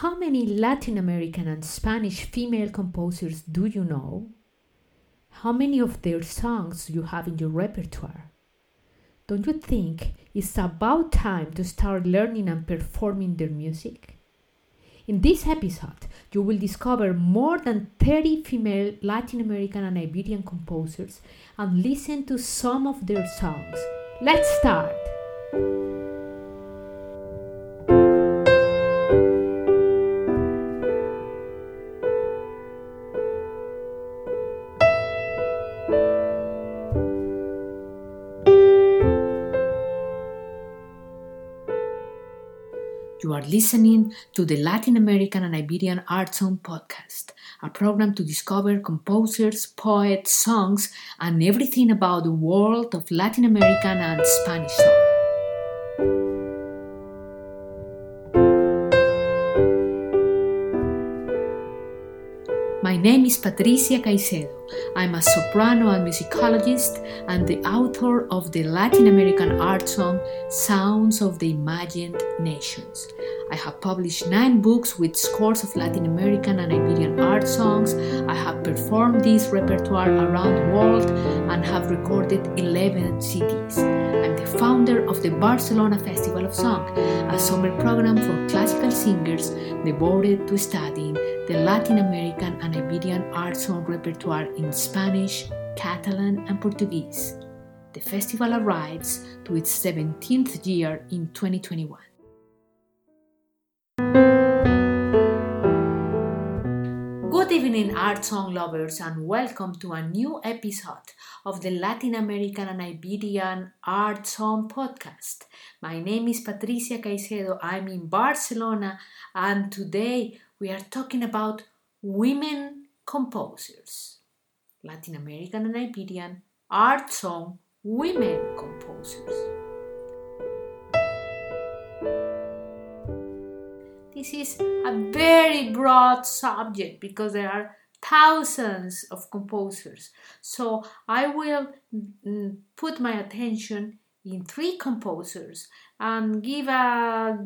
How many Latin American and Spanish female composers do you know? How many of their songs you have in your repertoire? Don't you think it's about time to start learning and performing their music? In this episode, you will discover more than 30 female Latin American and Iberian composers and listen to some of their songs. Let's start! You are listening to the Latin American and Iberian Art Song podcast, a program to discover composers, poets, songs, and everything about the world of Latin American and Spanish song. My name is Patricia Caicedo. I'm a soprano and musicologist and the author of the Latin American art song Sounds of the Imagined Nations. I have published nine books with scores of Latin American and Iberian art songs. I have performed this repertoire around the world and have recorded 11 CDs. I'm the founder of the Barcelona Festival of Song, a summer program for classical singers devoted to studying the Latin American and Iberian art song repertoire in Spanish, Catalan, and Portuguese. The festival arrives to its 17th year in 2021. Good evening, art song lovers, and welcome to a new episode of the Latin American and Iberian Art Song podcast. My name is Patricia Caicedo. I'm in Barcelona, and today we are talking about women composers. Latin American and Iberian art song women composers. This is a very broad subject because there are thousands of composers. So I will mm, put my attention in three composers and give a,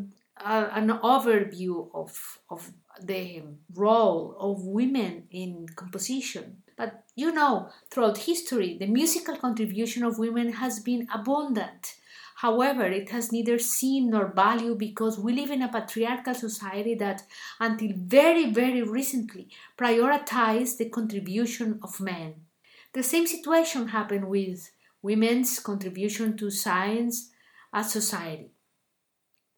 a, an overview of, of the role of women in composition. But you know, throughout history, the musical contribution of women has been abundant. However, it has neither seen nor value because we live in a patriarchal society that, until very, very recently, prioritized the contribution of men. The same situation happened with women's contribution to science as society.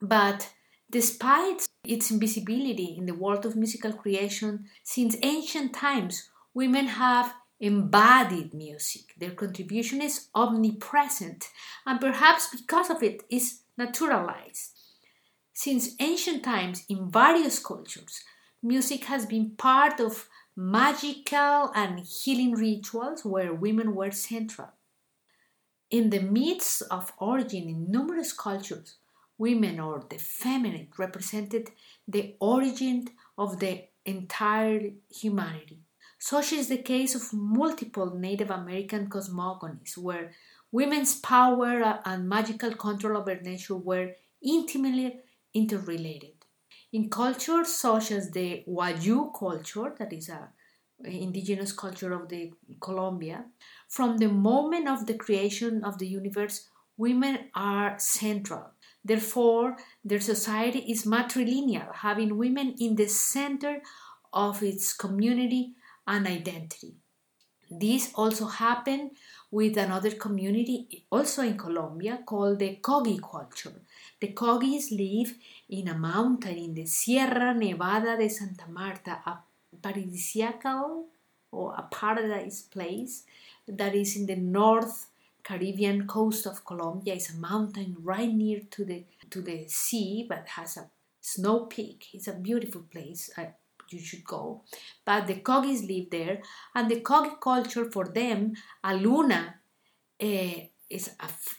But despite its invisibility in the world of musical creation, since ancient times, women have embodied music. Their contribution is omnipresent and perhaps because of it is naturalized. Since ancient times, in various cultures, music has been part of magical and healing rituals where women were central. In the myths of origin in numerous cultures, women or the feminine represented the origin of the entire humanity. Such is the case of multiple Native American cosmogonies, where women's power and magical control over nature were intimately interrelated. In cultures such as the Wayuu culture, that is a indigenous culture of the Colombia, from the moment of the creation of the universe, women are central. Therefore, their society is matrilineal, having women in the center of its community and identity. This also happened with another community, also in Colombia, called the Kogi culture. The Kogis live in a mountain in the Sierra Nevada de Santa Marta, a paradisiacal or a paradise place that is in the north Caribbean coast of Colombia. It's a mountain right near to the to the sea, but has a snow peak. It's a beautiful place. I, you should go. But the Kogis live there, and the Kogi culture for them, Aluna uh, is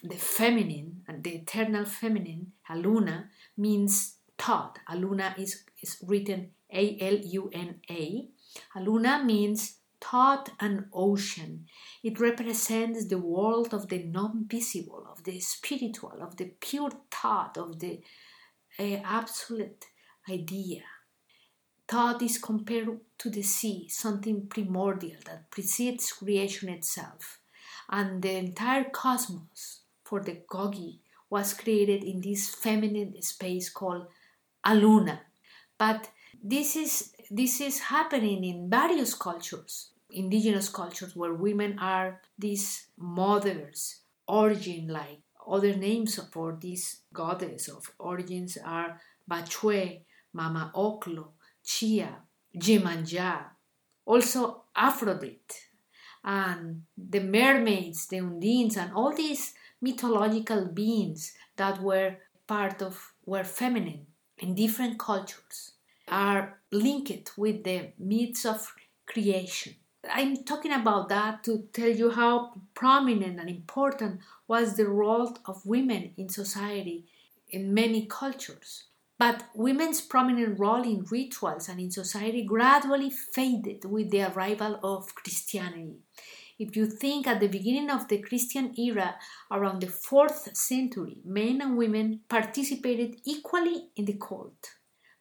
the feminine, the eternal feminine, Aluna, means thought. Aluna is, is written A L U N A. Aluna means thought and ocean. It represents the world of the non visible, of the spiritual, of the pure thought, of the uh, absolute idea. thought is compared to the sea, something primordial that precedes creation itself. And the entire cosmos for the Kogi was created in this feminine space called Aluna. But this is this is happening in various cultures, indigenous cultures where women are these mothers, origin like other names for this goddess of origins are Bachue, Mama Ocllo, Chia, Jemanja, also Aphrodite, and the mermaids, the undines, and all these mythological beings that were part of were feminine in different cultures are linked with the myths of creation. I'm talking about that to tell you how prominent and important was the role of women in society in many cultures. But women's prominent role in rituals and in society gradually faded with the arrival of Christianity. If you think at the beginning of the Christian era, around the 4th century, men and women participated equally in the cult.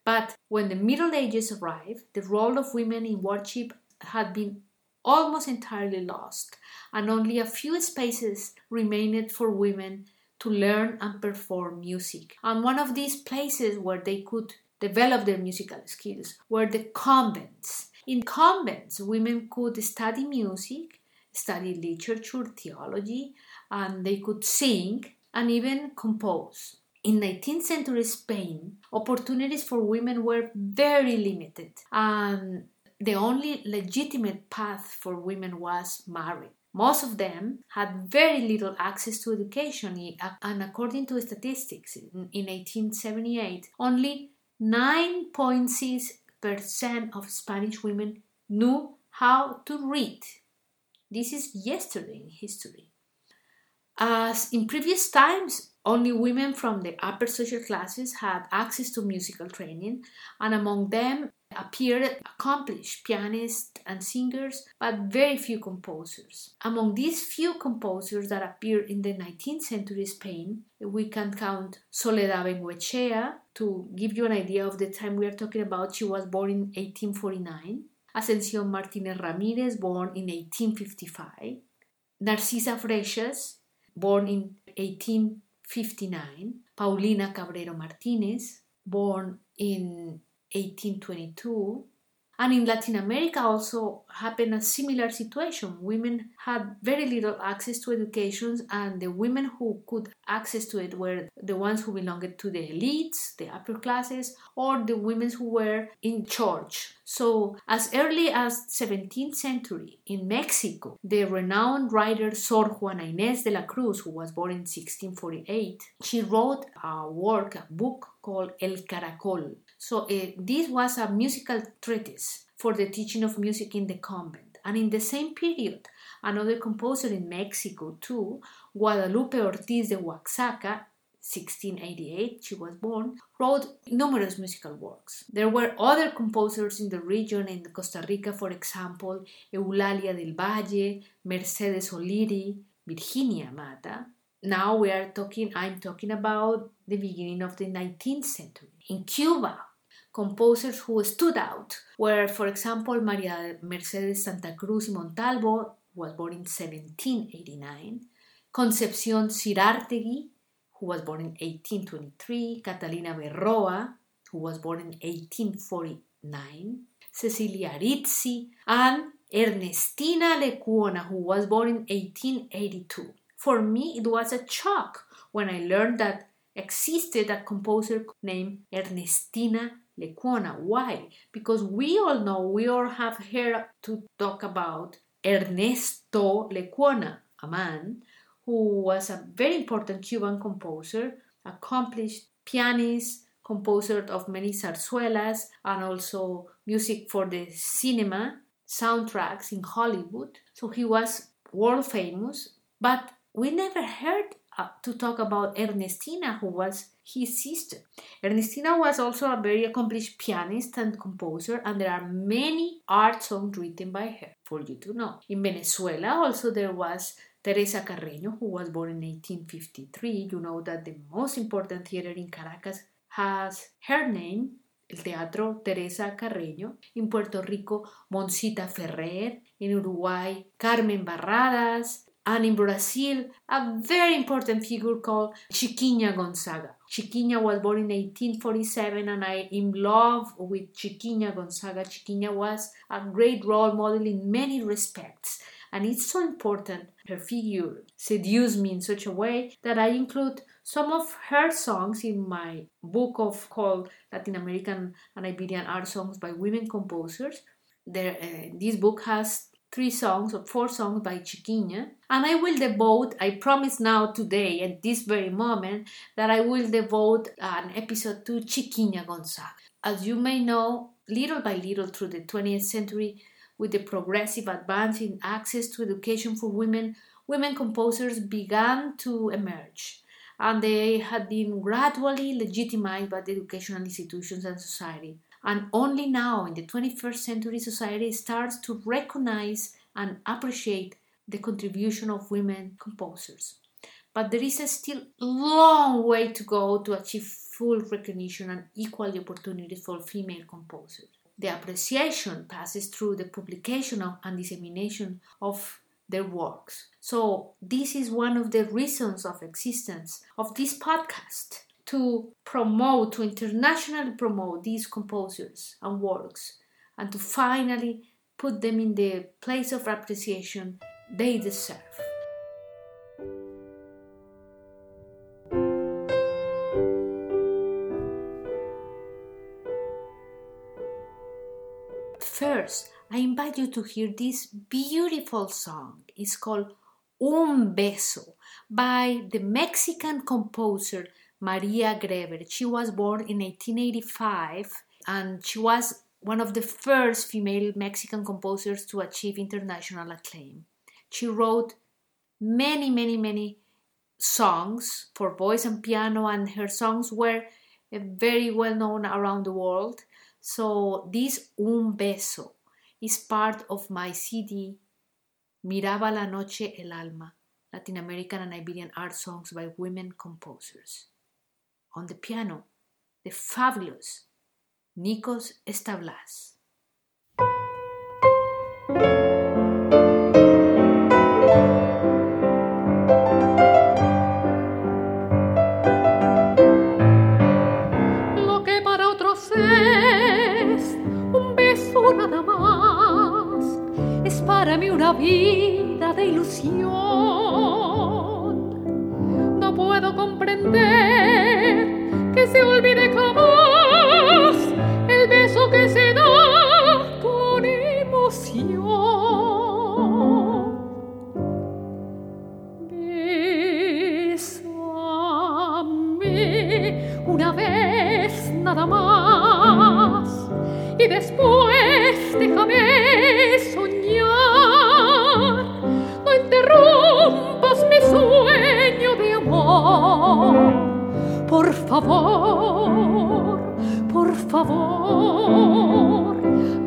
But when the Middle Ages arrived, the role of women in worship had been almost entirely lost, and only a few spaces remained for women to learn and perform music. And one of these places where they could develop their musical skills were the convents. In convents, women could study music, study literature, theology, and they could sing and even compose. In 19th century Spain, opportunities for women were very limited, and the only legitimate path for women was marriage. Most of them had very little access to education, and according to statistics in 1878, only 9.6% of Spanish women knew how to read. This is yesterday in history. As in previous times, only women from the upper social classes had access to musical training, and among them appeared accomplished pianists and singers, but very few composers. Among these few composers that appeared in the 19th century Spain, we can count Soledad Bengoechea. To give you an idea of the time we are talking about, she was born in 1849. Ascension Martinez Ramirez, born in 1855. Narcisa Freixas, born in 1859. Paulina Cabrero Martinez, born in 1822 and in Latin America also happened a similar situation. Women had very little access to education, and the women who could access to it were the ones who belonged to the elites, the upper classes, or the women who were in church. So, as early as 17th century in Mexico, the renowned writer Sor Juana Inés de la Cruz, who was born in 1648, she wrote a work, a book called El Caracol. So uh, this was a musical treatise for the teaching of music in the convent. And in the same period, another composer in Mexico too, Guadalupe Ortiz de Oaxaca, 1688, she was born, wrote numerous musical works. There were other composers in the region, in Costa Rica, for example, Eulalia del Valle, Mercedes O'Leary, Virginia Mata. Now we are talking, I'm talking about the beginning of the 19th century. In Cuba, composers who stood out were, for example, Maria Mercedes Santa Cruz y Montalvo, who was born in 1789, Concepción Cirártegui, who was born in 1823, Catalina Berroa, who was born in 1849, Cecilia Arizti, and Ernestina Lecuona, who was born in 1882. For me, it was a shock when I learned that existed a composer named Ernestina Lecuona. Why? Because we all know, we all have heard to talk about Ernesto Lecuona, a man who was a very important Cuban composer, accomplished pianist, composer of many zarzuelas, and also music for the cinema soundtracks in Hollywood. So he was world famous, but we never heard uh, to talk about Ernestina, who was his sister. Ernestina was also a very accomplished pianist and composer, and there are many art songs written by her for you to know. In Venezuela, also, there was Teresa Carreño, who was born in 1853. You know that the most important theater in Caracas has her name el Teatro Teresa Carreño, in Puerto Rico, Monsita Ferrer, in Uruguay, Carmen Barradas, and in Brazil, a very important figure called Chiquinha Gonzaga. Chiquinha was born in 1847, and I am in love with Chiquinha Gonzaga. Chiquinha was a great role model in many respects, and it's so important. Her figure seduced me in such a way that I include some of her songs in my book of called Latin American and Iberian art songs by women composers. There, uh, this book has three songs or four songs by Chiquinha. And I will devote, I promise now today, at this very moment, that I will devote an episode to Chiquinha Gonzaga. As you may know, little by little through the 20th century, with the progressive advance in access to education for women, women composers began to emerge. And they had been gradually legitimized by the educational institutions and society. And only now, in the 21st century, society starts to recognize and appreciate the contribution of women composers. But there is a still long way to go to achieve full recognition and equal opportunities for female composers. The appreciation passes through the publication and dissemination of their works. So, this is one of the reasons of existence of this podcast to promote, to internationally promote these composers and works, and to finally put them in the place of appreciation they deserve. First, I invite you to hear this beautiful song. It's called Un Beso by the Mexican composer Maria Grever. She was born in 1885 and she was one of the first female Mexican composers to achieve international acclaim. She wrote many, many, many songs for voice and piano, and her songs were eh, very well known around the world. So, this Un Beso is part of my CD Miraba la Noche el Alma Latin American and Iberian art songs by women composers on the piano, the fabulous Nikos Stavlas. Lo que para otros es un beso nada más, es para mí una vida de ilusión. Comprender que se olvide jamás el beso que se da con emoción. Una vez nada más y después déjame soñar. No sueño por favor, por favor,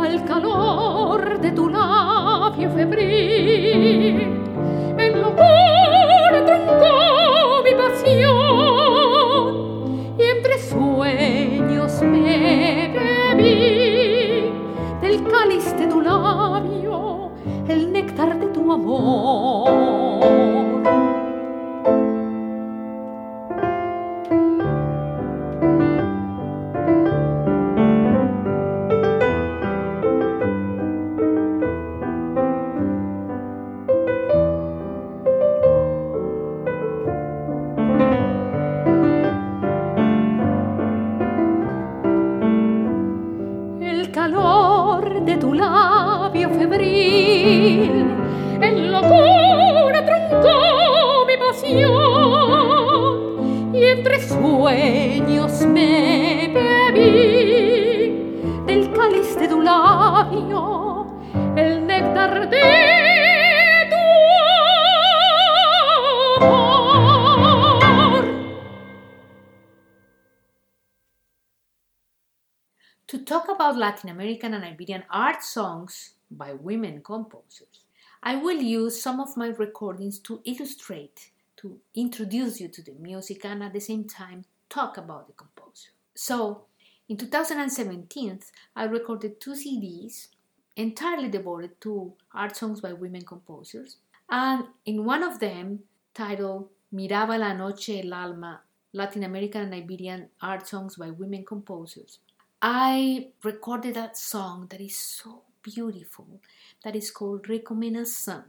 al calor de tu labio febril, Latin American and Iberian art songs by women composers. I will use some of my recordings to illustrate, to introduce you to the music, and at the same time talk about the composer. So, In 2017, I recorded two CDs entirely devoted to art songs by women composers. And in one of them, titled Miraba la Noche el Alma Latin American and Iberian art songs by women composers, I recorded that song that is so beautiful that is called Recomendação.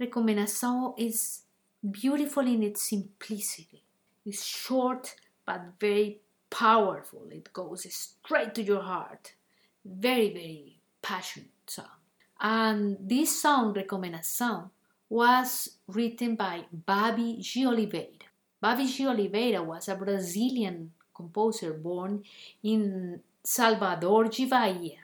Recomendação is beautiful in its simplicity. It's short but very powerful. It goes straight to your heart. Very, very passionate song. And this song, Recomendação, was written by Babi de Oliveira. Babi de Oliveira was a Brazilian composer born in Salvador Bahia.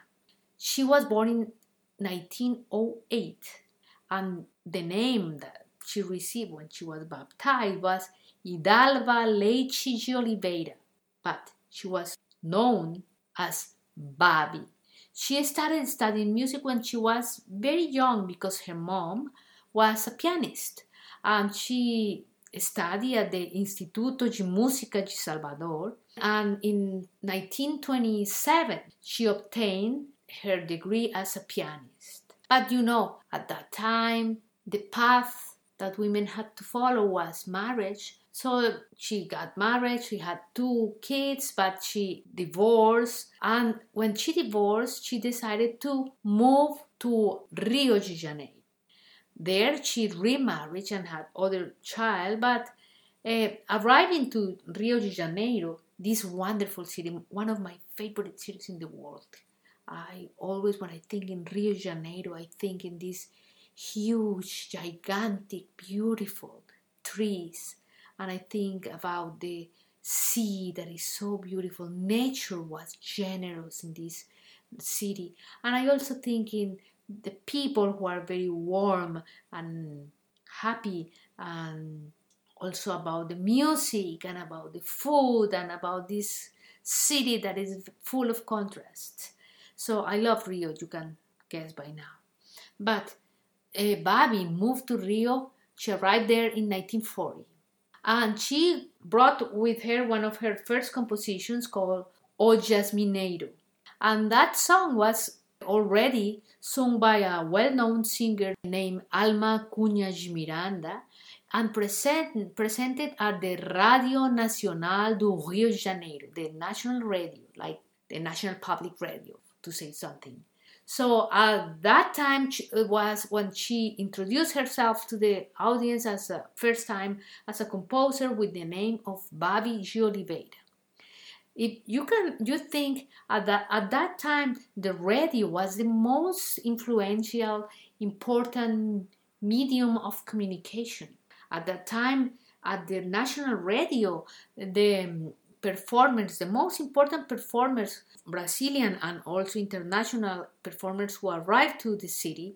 She was born in 1908, and the name that she received when she was baptized was Idalva Leite Oliveira, but she was known as Babi. She started studying music when she was very young because her mom was a pianist and she studied at the Instituto de Música de Salvador and in 1927 she obtained her degree as a pianist. But you know, at that time the path that women had to follow was marriage. So she got married, she had two kids, but she divorced. And when she divorced, she decided to move to Rio de Janeiro. There she remarried and had other child, but uh, arriving to Rio de Janeiro, this wonderful city, one of my favorite cities in the world. I always, when I think in Rio de Janeiro, I think in these huge, gigantic, beautiful trees, and I think about the sea that is so beautiful. Nature was generous in this city, and I also think in the people who are very warm and happy and also about the music and about the food and about this city that is full of contrast. So I love Rio, you can guess by now. But uh, Babi moved to Rio. She arrived there in 1940. And she brought with her one of her first compositions called O Jasmineiro. And that song was already sung by a well known singer named Alma Cunha Miranda and present, presented at the Radio Nacional do Rio de Janeiro, the national radio, like the national public radio, to say something. So at that time was when she introduced herself to the audience as a first time as a composer with the name of Babi G. If you can you think at that at that time the radio was the most influential, important medium of communication. At that time at the national radio, the performers, the most important performers, Brazilian and also international performers who arrived to the city,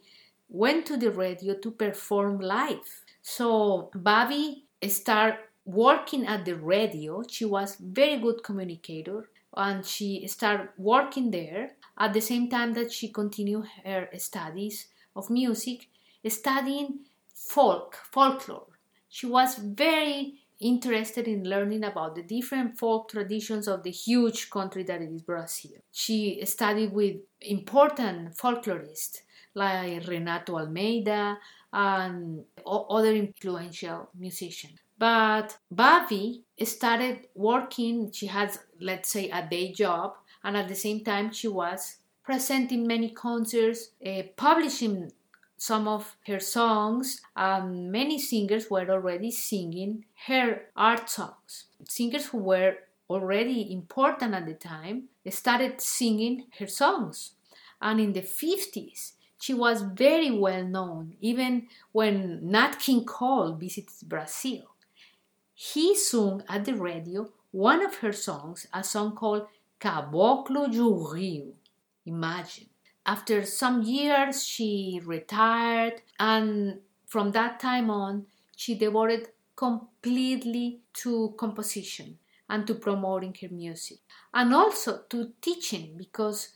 went to the radio to perform live. So Babi started working at the radio. She was very good communicator and she started working there at the same time that she continued her studies of music, studying folk, folklore. She was very interested in learning about the different folk traditions of the huge country that is Brazil. She studied with important folklorists like Renato Almeida and other influential musicians. But Babi started working, she had, let's say, a day job, and at the same time, she was presenting many concerts, uh, publishing some of her songs, and many singers were already singing her art songs. Singers who were already important at the time started singing her songs. And in the 50s, she was very well known, even when Nat King Cole visited Brazil. He sung at the radio one of her songs, a song called Caboclo do Rio. Imagine. After some years, she retired, and from that time on, she devoted completely to composition and to promoting her music, and also to teaching because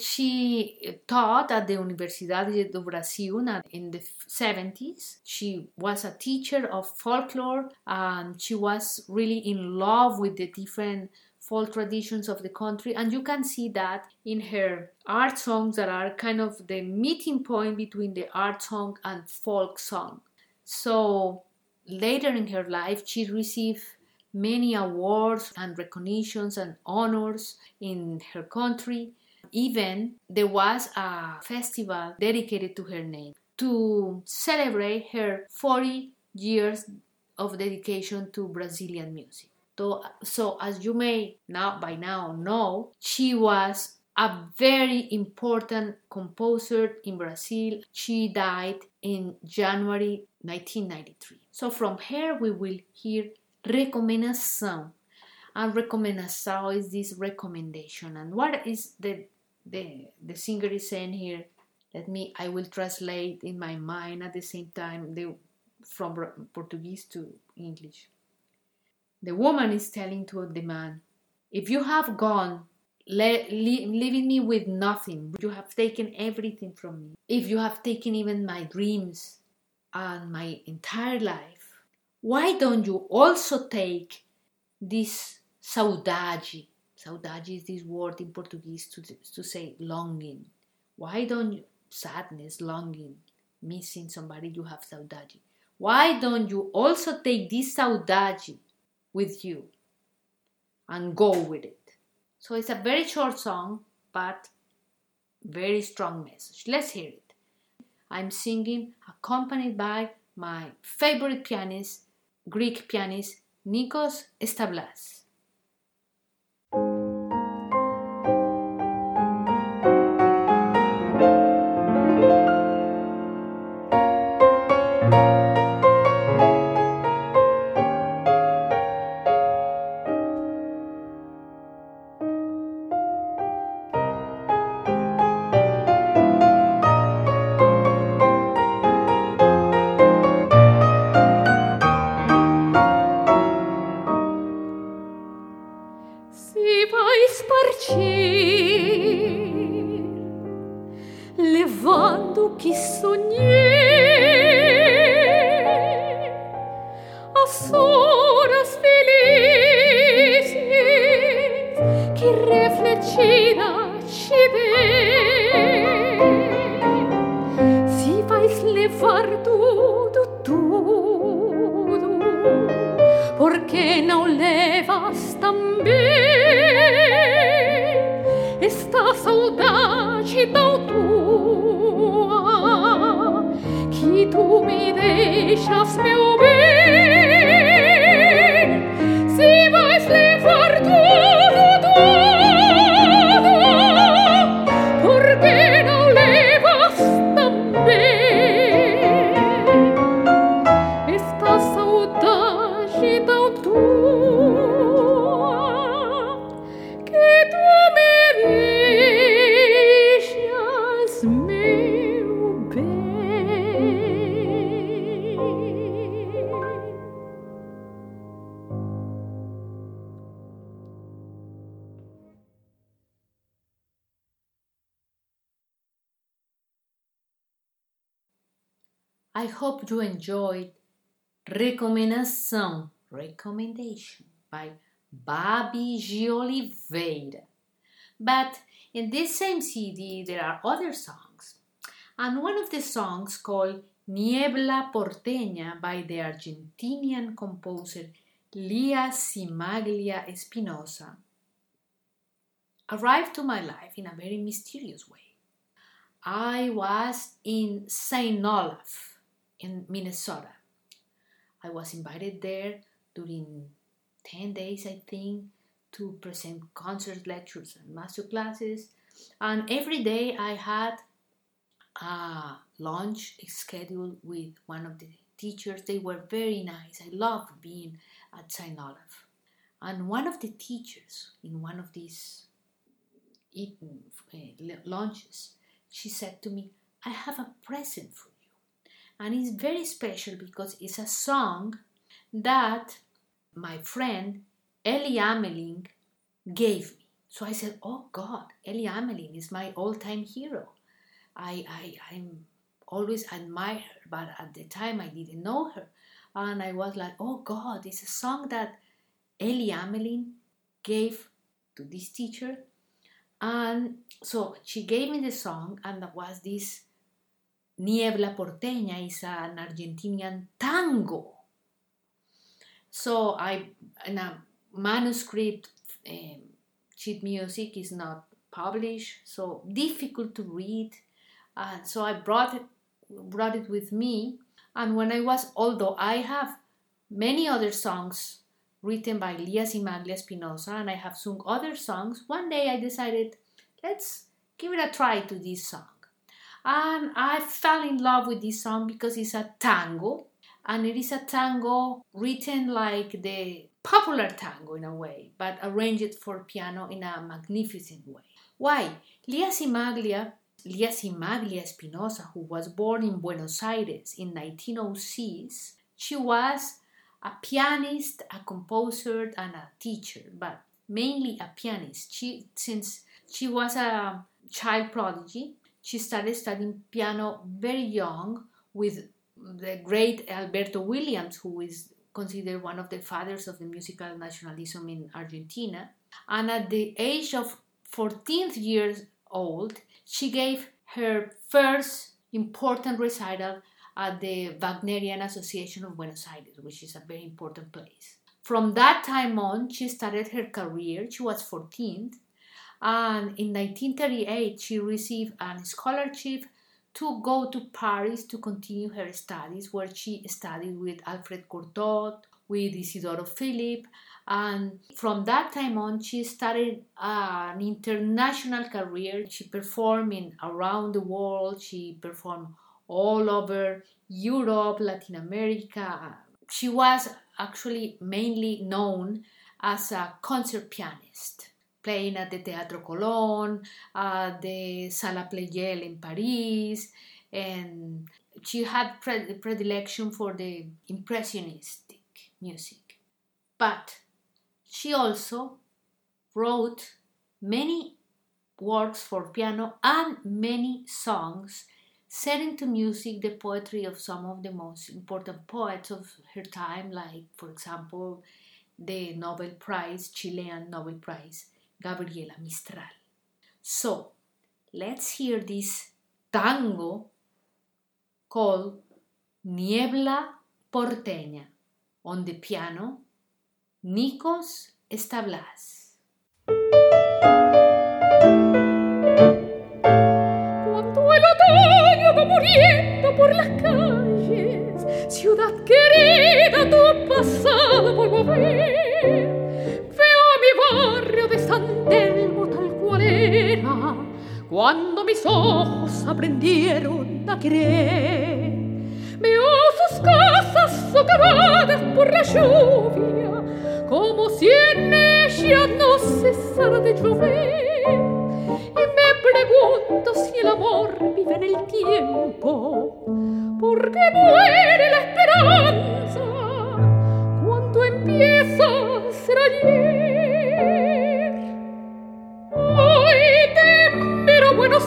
she taught at the Universidade do Brasil in the 70s. She was a teacher of folklore and she was really in love with the different folk traditions of the country, and you can see that in her art songs that are kind of the meeting point between the art song and folk song. So later in her life, she received many awards and recognitions and honors in her country. Even there was a festival dedicated to her name to celebrate her 40 years of dedication to Brazilian music. So, so as you may now by now know, she was a very important composer in Brazil. She died in January 1993. So from her we will hear recomendação. And recomendação is this recommendation. And what is the the the singer is saying here? Let me I will translate in my mind at the same time the from Portuguese to English. The woman is telling to the man, If you have gone, le- leaving me with nothing, you have taken everything from me. If you have taken even my dreams and my entire life, why don't you also take this saudade? Saudade is this word in Portuguese to, to say longing. Why don't you, sadness, longing, missing somebody, you have saudade. Why don't you also take this saudade with you and go with it. So it's a very short song, but very strong message. Let's hear it. I'm singing accompanied by my favorite pianist, Greek pianist Nikos Stavlas. I hope you enjoyed Recomendação, Recommendation by Babi de Oliveira. But in this same CD, there are other songs. And one of the songs called Niebla Porteña by the Argentinian composer Lia Cimaglia Espinosa arrived to my life in a very mysterious way. I was in St. Olaf, in Minnesota. I was invited there during 10 days, I think, to present concert lectures and master classes. And every day I had a lunch scheduled with one of the teachers. They were very nice. I loved being at St. Olaf. And one of the teachers in one of these uh, lunches, she said to me, I have a present for and it's very special because it's a song that my friend Elly Ameling gave me. So I said, Oh God, Elly Ameling is my all time hero. I, I, I'm always admire her, but at the time I didn't know her. And I was like, Oh God, it's a song that Elly Ameling gave to this teacher. And so she gave me the song, and that was this Niebla Porteña is an Argentinian tango. So I, in a manuscript, um, sheet music is not published, so difficult to read. And so I brought it, brought it with me. And when I was, although I have many other songs written by Lia Cimaglia Espinosa, and I have sung other songs, one day I decided, let's give it a try to this song. And I fell in love with this song because it's a tango, and it is a tango written like the popular tango in a way, but arranged for piano in a magnificent way. Why? Lia Cimaglia, Lia Cimaglia Espinosa, who was born in Buenos Aires in 1906, she was a pianist, a composer, and a teacher, but mainly a pianist. She, since she was a child prodigy, she started studying piano very young with the great Alberto Williams, who is considered one of the fathers of the musical nationalism in Argentina. And at the age of 14 years old, she gave her first important recital at the Wagnerian Association of Buenos Aires, which is a very important place. From that time on, she started her career. She was 14, and in 1938, she received a scholarship to go to Paris to continue her studies, where she studied with Alfred Cortot, with Isidoro Philipp, and from that time on, she started an international career. She performed in around the world. She performed all over Europe, Latin America. She was actually mainly known as a concert pianist, playing at the Teatro Colón, ah, at the Sala Pleyel in Paris, and she had predilection for the impressionistic music. But she also wrote many works for piano and many songs setting to music the poetry of some of the most important poets of her time, like, for example, the Nobel Prize, Chilean Nobel Prize, Gabriela Mistral. So, let's hear this tango called Niebla Porteña on the piano, Nikos Establas. muriendo por las calles, ciudad querida, tu pasado vuelvo a ver. Cuando mis ojos aprendieron a querer. Veo sus casas socavadas por la lluvia, como si en ella no cesara de llover pregunto si el amor vive en el tiempo, porque muere la esperanza cuando empieza a ser ayer. Buenos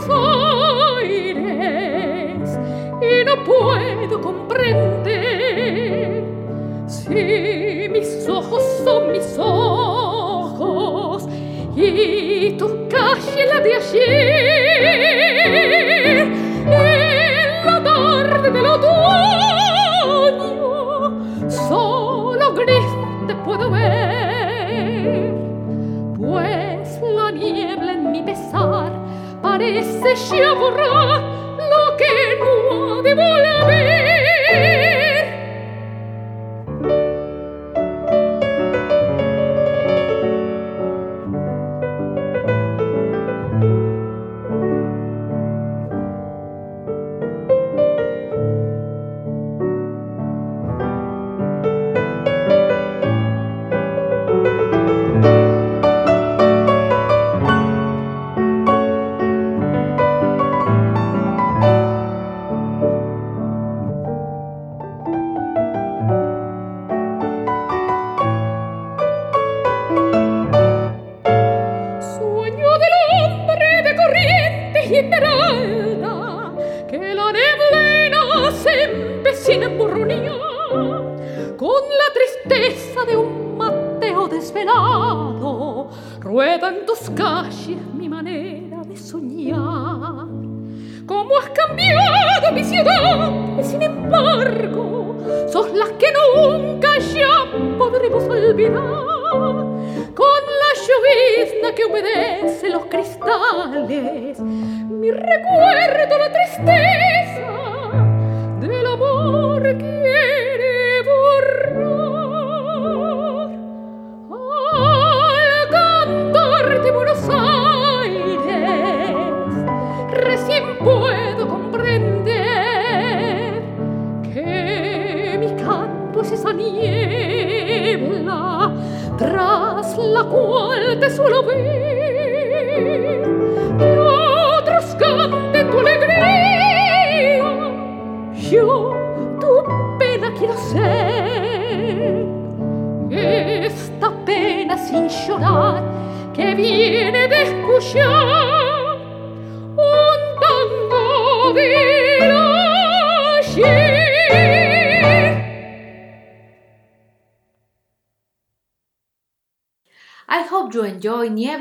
Aires y no puedo comprender si mis ojos son mis ojos y tu calle la de ayer carezze sciavorò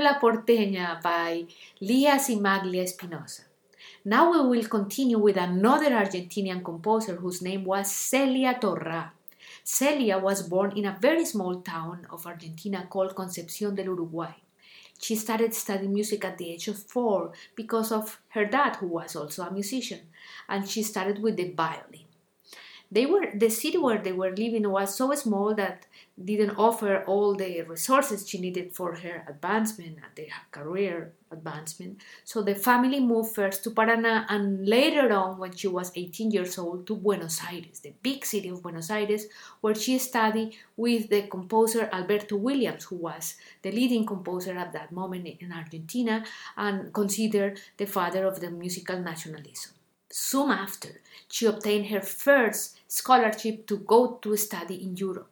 Niebla Porteña by Lia Cimaglia Espinosa. Now we will continue with another Argentinian composer whose name was Celia Torra. Celia was born in a very small town of Argentina called Concepción del Uruguay. She started studying music at the age of four because of her dad, who was also a musician, and she started with the violin. They were the city where they were living was so small that didn't offer all the resources she needed for her advancement and the career advancement. So the family moved first to Paraná and later on, when she was 18 years old, to Buenos Aires, the big city of Buenos Aires, where she studied with the composer Alberto Williams, who was the leading composer at that moment in Argentina and considered the father of the musical nationalism. Soon after, she obtained her first scholarship to go to study in Europe.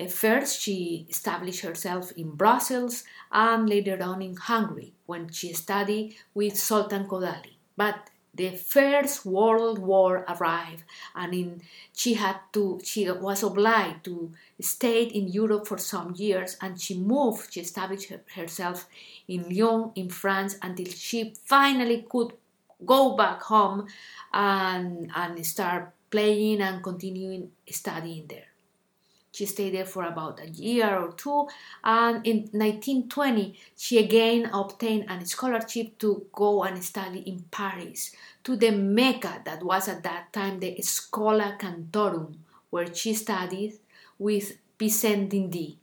At first, she established herself in Brussels and later on in Hungary when she studied with Zoltán Kodály. But the First World War arrived, and in, she had to. She was obliged to stay in Europe for some years, and she moved. She established her- herself in Lyon, in France, until she finally could go back home and and start playing and continuing studying there. She stayed there for about a year or two, and in 1920 she again obtained a scholarship to go and study in Paris to the Mecca that was at that time the Schola Cantorum, where she studied with Vicente d'Indy.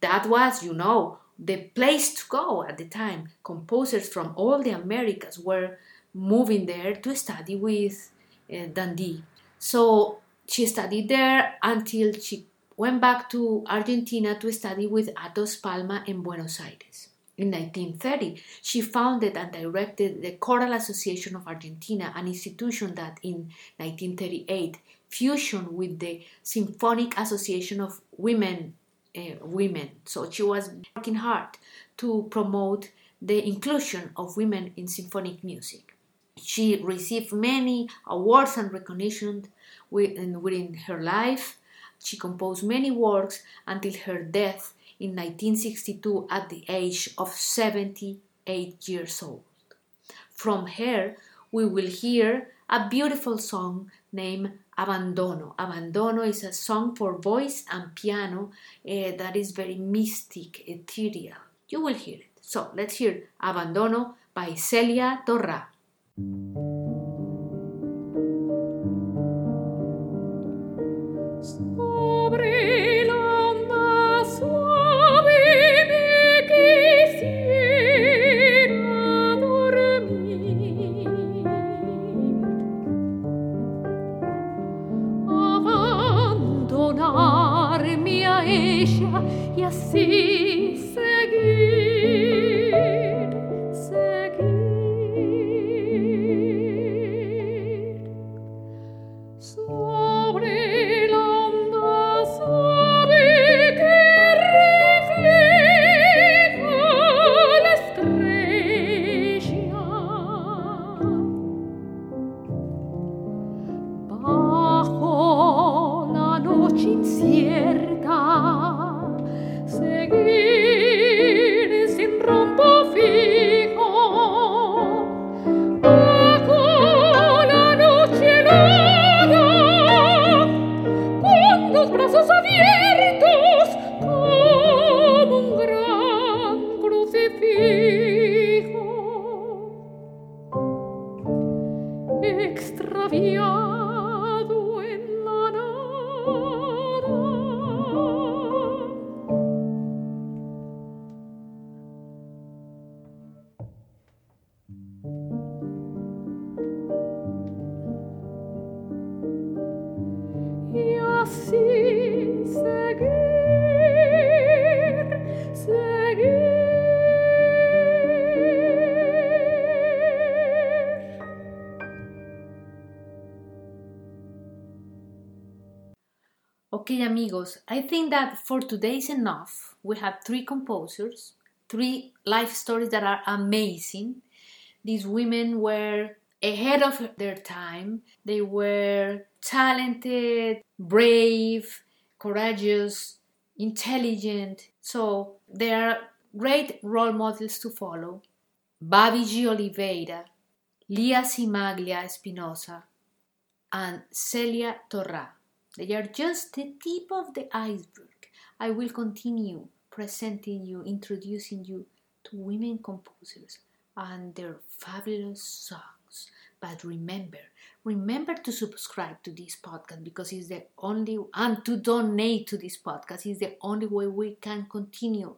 That was, you know, the place to go at the time. Composers from all the Americas were moving there to study with uh, d'Indy. So she studied there until she went back to Argentina to study with Athos Palma in Buenos Aires. In 1930, she founded and directed the Choral Association of Argentina, an institution that in 1938 fusioned with the Symphonic Association of Women. Uh, women. So she was working hard to promote the inclusion of women in symphonic music. She received many awards and recognition within her life. She composed many works until her death in 1962 at the age of 78 years old. From her, we will hear a beautiful song named Abandono. Abandono is a song for voice and piano eh, that is very mystic, ethereal. You will hear it. So let's hear Abandono by Celia Torra. Amigos, I think that for today is enough. We have three composers, three life stories that are amazing. These women were ahead of their time, they were talented, brave, courageous, intelligent. So they are great role models to follow. Babi Babiji Oliveira, Lia Cimaglia Espinosa, and Celia Torra. They are just the tip of the iceberg. I will continue presenting you, introducing you to women composers and their fabulous songs. But remember, remember to subscribe to this podcast because it's the only and to donate to this podcast is the only way we can continue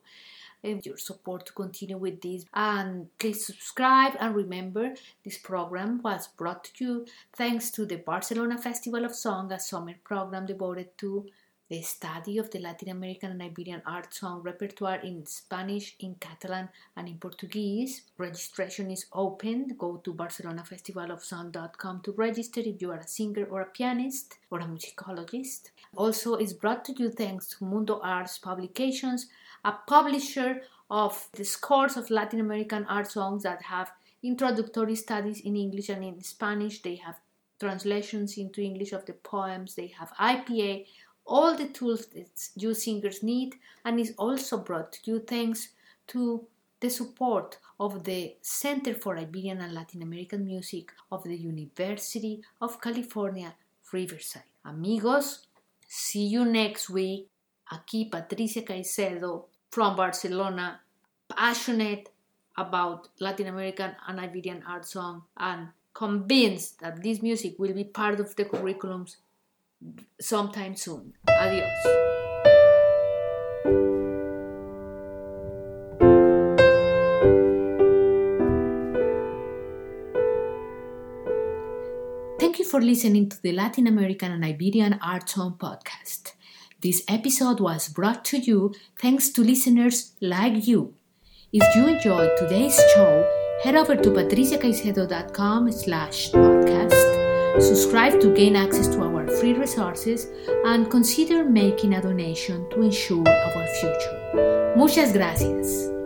your support to continue with this. And please subscribe and remember this program was brought to you thanks to the Barcelona Festival of Song, a summer program devoted to the study of the Latin American and Iberian art song repertoire in Spanish, in Catalan, and in Portuguese. Registration is open. Go to barcelonafestivalofsong.com to register if you are a singer or a pianist or a musicologist. Also, it's brought to you thanks to Mundo Arts Publications, a publisher of the scores of Latin American art songs that have introductory studies in English and in Spanish. They have translations into English of the poems. They have IPA, all the tools that you singers need, and is also brought to you thanks to the support of the Center for Iberian and Latin American Music of the University of California, Riverside. Amigos, see you next week. Aquí Patricia Caicedo from Barcelona, passionate about Latin American and Iberian art song and convinced that this music will be part of the curriculums sometime soon. Adios. Thank you for listening to the Latin American and Iberian Art Song podcast. This episode was brought to you thanks to listeners like you. If you enjoyed today's show, head over to patriciacaicedo.com slash podcast, subscribe to gain access to our free resources, and consider making a donation to ensure our future. Muchas gracias.